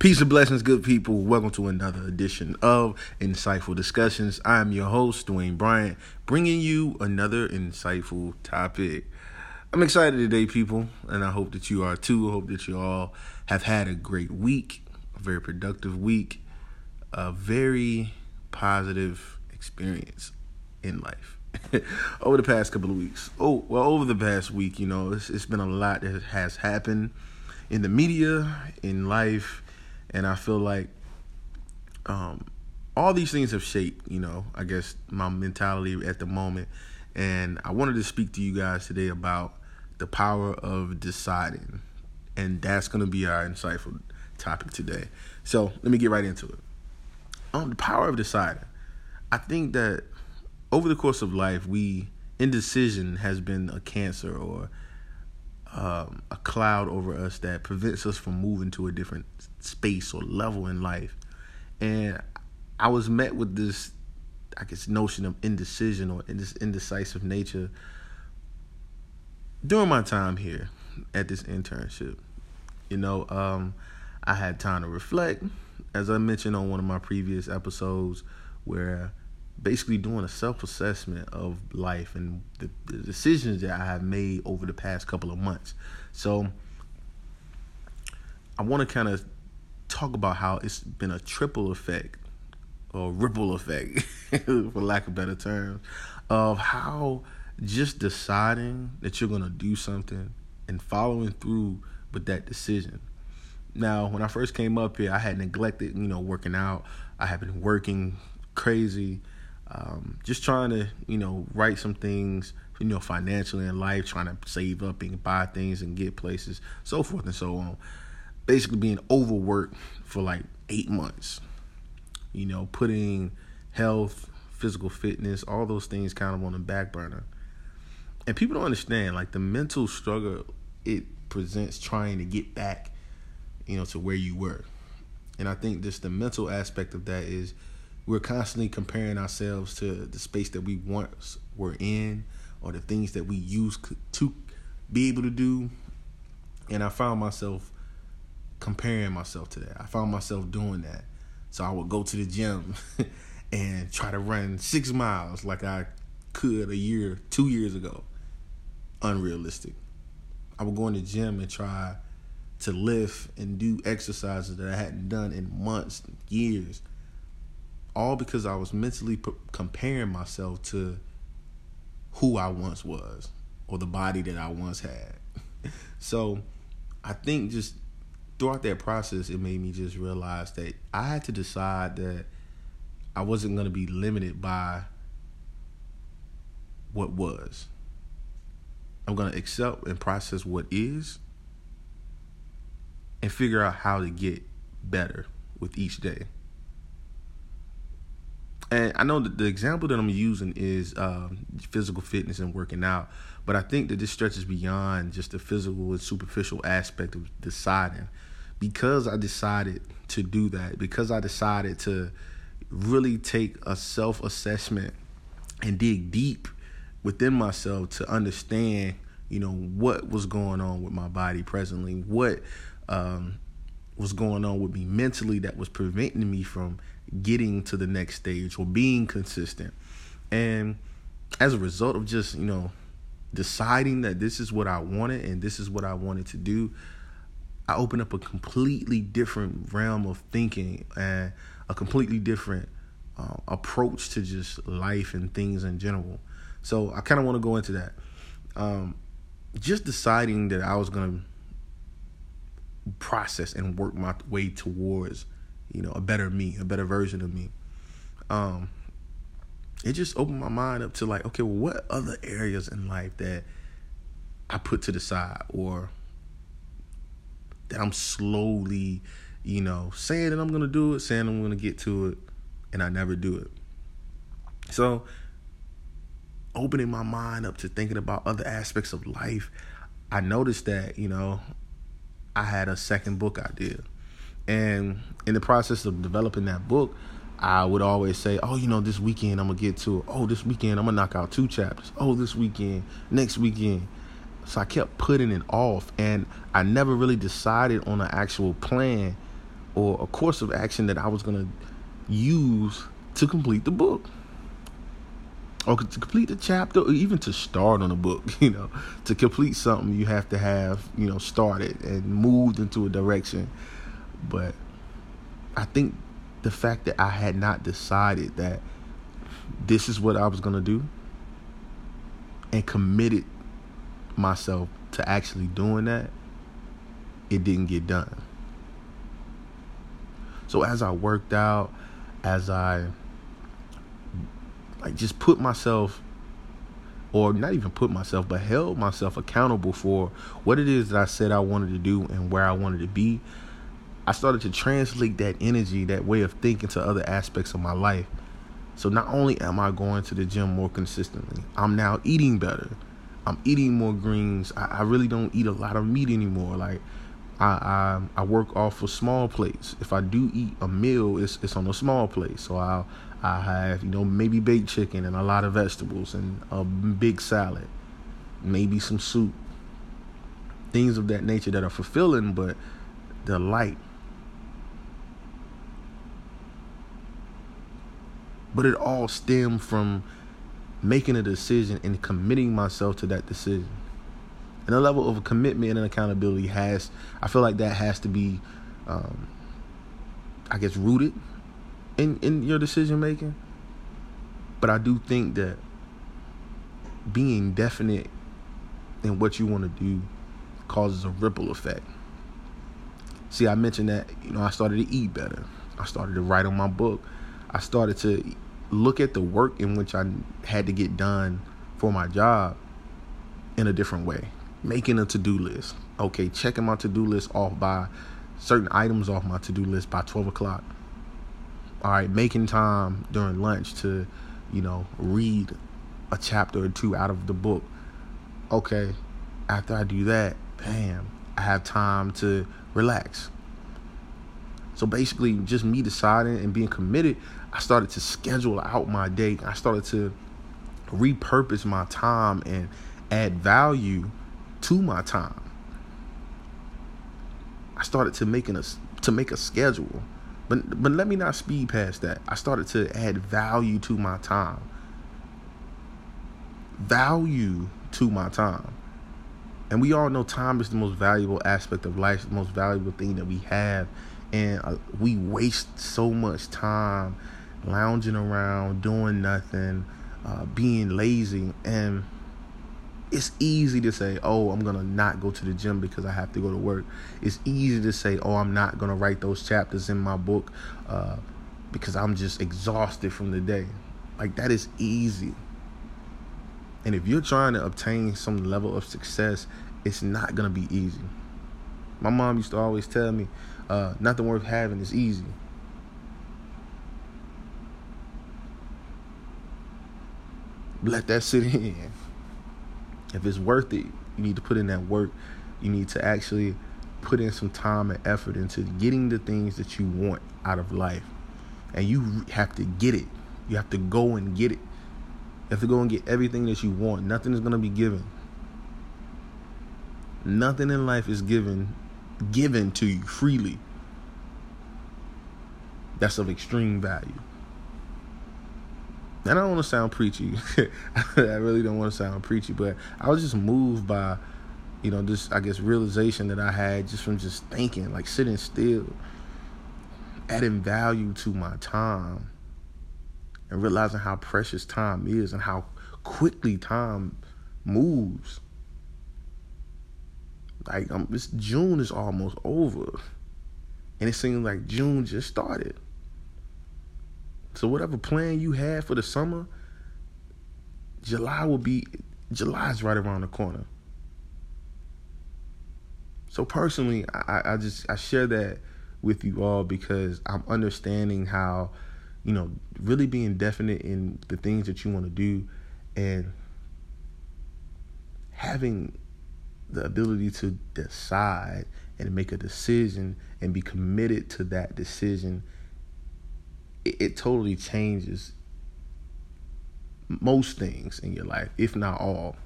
Peace and blessings, good people. Welcome to another edition of Insightful Discussions. I'm your host, Dwayne Bryant, bringing you another insightful topic. I'm excited today, people, and I hope that you are too. I hope that you all have had a great week, a very productive week, a very positive experience in life. over the past couple of weeks. Oh, well, over the past week, you know, it's, it's been a lot that has happened in the media, in life, and I feel like um, all these things have shaped, you know, I guess my mentality at the moment. And I wanted to speak to you guys today about the power of deciding, and that's going to be our insightful topic today. So let me get right into it. Um, the power of deciding. I think that over the course of life, we indecision has been a cancer or um, a cloud over us that prevents us from moving to a different space or level in life. And I was met with this, I guess, notion of indecision or this indecisive nature during my time here at this internship. You know, um, I had time to reflect, as I mentioned on one of my previous episodes, where basically doing a self assessment of life and the, the, decisions that I have made over the past couple of months. So I want to kind of talk about how it's been a triple effect or ripple effect, for lack of better terms, of how just deciding that you're going to do something and following through with that decision. Now, when I first came up here, I had neglected, you know, working out. I had been working crazy um, just trying to you know write some things you know financially in life trying to save up and buy things and get places so forth and so on. Basically being overworked for like eight months. You know putting health physical fitness all those things kind of on the back burner. And people don't understand like the mental struggle it presents trying to get back you know to where you were. And i think just the mental aspect of that is we're constantly comparing ourselves to the space that we once were in or the things that we used to be able to do. And I found myself comparing myself to that. I found myself doing that. So I would go to the gym and try to run six miles like I could a year, two years ago. Unrealistic. I would go in the gym and try to lift and do exercises that I hadn't done in months, years all because I was mentally p- comparing myself to who I once was or the body that I once had. so I think just throughout that process, it made me just realize that I had to decide that I wasn't going to be limited by what was. I'm going to accept and process what is and figure out how to get better with each day and I know that the example that I'm using is um, physical fitness and working out, but I think that this stretches beyond just the physical and superficial aspect of deciding. Because I decided to do that, because I decided to really take a self assessment and dig deep within myself to understand, you know, what was going on with my body presently, what um, was going on with me mentally that was preventing me from getting to the next stage or being consistent. And as a result of just, you know, deciding that this is what I wanted and this is what I wanted to do, I opened up a completely different realm of thinking and a completely different uh, approach to just life and things in general. So I kind of want to go into that. Um, just deciding that I was going to process and work my way towards you know, a better me, a better version of me. Um, it just opened my mind up to like, okay, well, what other areas in life that I put to the side or that I'm slowly, you know, saying that I'm gonna do it, saying I'm gonna get to it, and I never do it. So opening my mind up to thinking about other aspects of life, I noticed that, you know, I had a second book idea. And in the process of developing that book, I would always say, oh, you know, this weekend I'm gonna get to it. Oh, this weekend I'm gonna knock out two chapters. Oh, this weekend, next weekend. So I kept putting it off, and I never really decided on an actual plan or a course of action that I was to use to complete the book or to complete the chapter or even to start on a book you know to complete something you have to have you know started and moved into a direction but i think the fact that i had not decided that this is what i was going to do and committed myself to actually doing that it didn't get done. So as i worked out as i like just put myself or not even put myself but held myself accountable for what it is that I said I wanted to do and where I wanted to be I started to translate that energy that way of thinking to other aspects of my life so not only am I going to the gym more consistently I'm now eating better I'm eating more greens I, I really don't eat a lot of meat anymore like I, I I work off of small plates. If I do eat a meal, it's it's on a small plate. So I'll I have, you know, maybe baked chicken and a lot of vegetables and a big salad, maybe some soup. Things of that nature that are fulfilling, but they're light. But it all stemmed from making a decision and committing myself to that decision. And a level of commitment and accountability has, I feel like that has to be, um, I guess, rooted in in your decision making. But I do think that being definite in what you want to do causes a ripple effect. See, I mentioned that, you know, I started to eat better. I started to write on my book. I started to look at the work in which I had to get done for my job in a different way. Making a to do list. Okay, checking my to do list off by certain items off my to do list by 12 o'clock all right, making time during lunch to, you know, read a chapter or two out of the book. Okay, after I do that, bam, I have time to relax. So basically, just me deciding and being committed, I started to schedule out my day. I started to repurpose my time and add value to my time. I started to making a to make a schedule. But but let me not speed past that. I started to add value to my time. Value to my time. And we all know time is the most valuable aspect of life, the most valuable thing that we have. And uh, we waste so much time lounging around, doing nothing, uh, being lazy. And it's easy to say, oh, I'm going to not go to the gym because I have to go to work. It's easy to say, oh, I'm not going to write those chapters in my book uh, because I'm just exhausted from the day. Like, that is easy. And if you're trying to obtain some level of success, it's not going to be easy. My mom used to always tell me, uh, nothing worth having is easy. Let that sit in if it's worth it, you need to put in that work. You need to actually put in some time and effort into getting the things that you want out of life. And you have to get it. You have to go and get it. You have to go and get everything that you want. Nothing is going to be given. Nothing in life is given given to you freely. That's of extreme value and I don't want to sound preachy. I really don't want to sound preachy, but I was just moved by, you know, this I guess realization that I had just from just thinking, like sitting still, adding value to my time, and realizing how precious time is and how quickly time moves. Like um, this June is almost over, and it seems like June just started. So whatever plan you had for the summer, July will be July's right around the corner. So personally, I, I just I share that with you all because I'm understanding how, you know, really being definite in the things that you want to do and having the ability to decide and make a decision and be committed to that decision it, it totally changes most things in your life, if not all.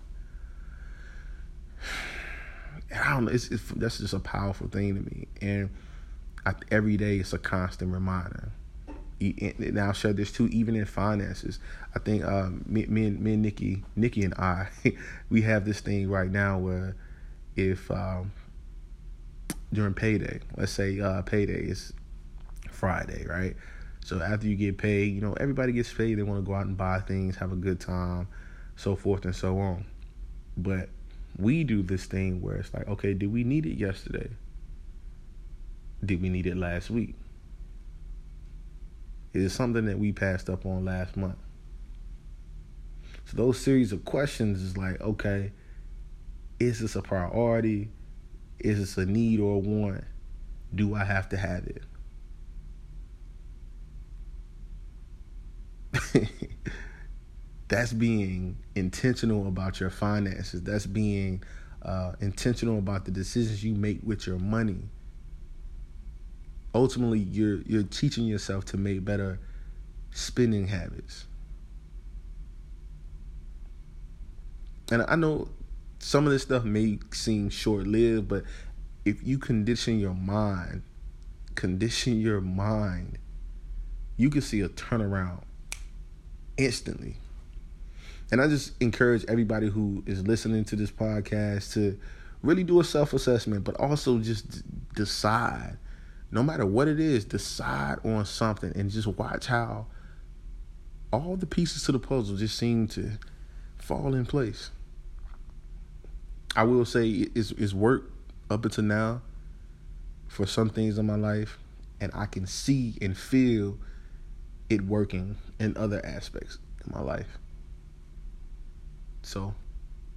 And I don't know. It's, it's, that's just a powerful thing to me, and I, every day it's a constant reminder. And I'll share this too, even in finances. I think um, me, me, and, me and Nikki, Nikki and I, we have this thing right now where if um, during payday, let's say uh, payday is Friday, right? So after you get paid, you know, everybody gets paid. They want to go out and buy things, have a good time, so forth and so on. But we do this thing where it's like, okay, did we need it yesterday? Did we need it last week? Is it something that we passed up on last month? So those series of questions is like, okay, is this a priority? Is this a need or a want? Do I have to have it? that's being intentional about your finances. That's being uh, intentional about the decisions you make with your money. Ultimately, you're you're teaching yourself to make better spending habits. And I know some of this stuff may seem short lived, but if you condition your mind, condition your mind, you can see a turnaround instantly. And I just encourage everybody who is listening to this podcast to really do a self assessment, but also just decide, no matter what it is, decide on something and just watch how all the pieces to the puzzle just seem to fall in place. I will say it's, it's worked up until now for some things in my life, and I can see and feel it working in other aspects in my life. So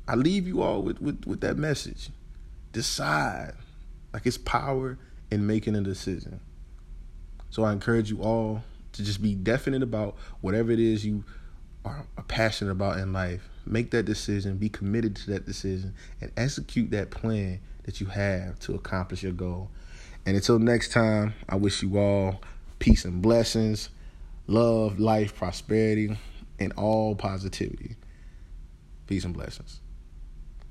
I leave you all with, with, with that message. Decide. Like it's power in making a decision. So I encourage you all to just be definite about whatever it is you are, are passionate about in life. Make that decision, be committed to that decision, and execute that plan that you have to accomplish your goal. And until next time, I wish you all peace and blessings, love, life, prosperity, and all positivity. Peace and blessings.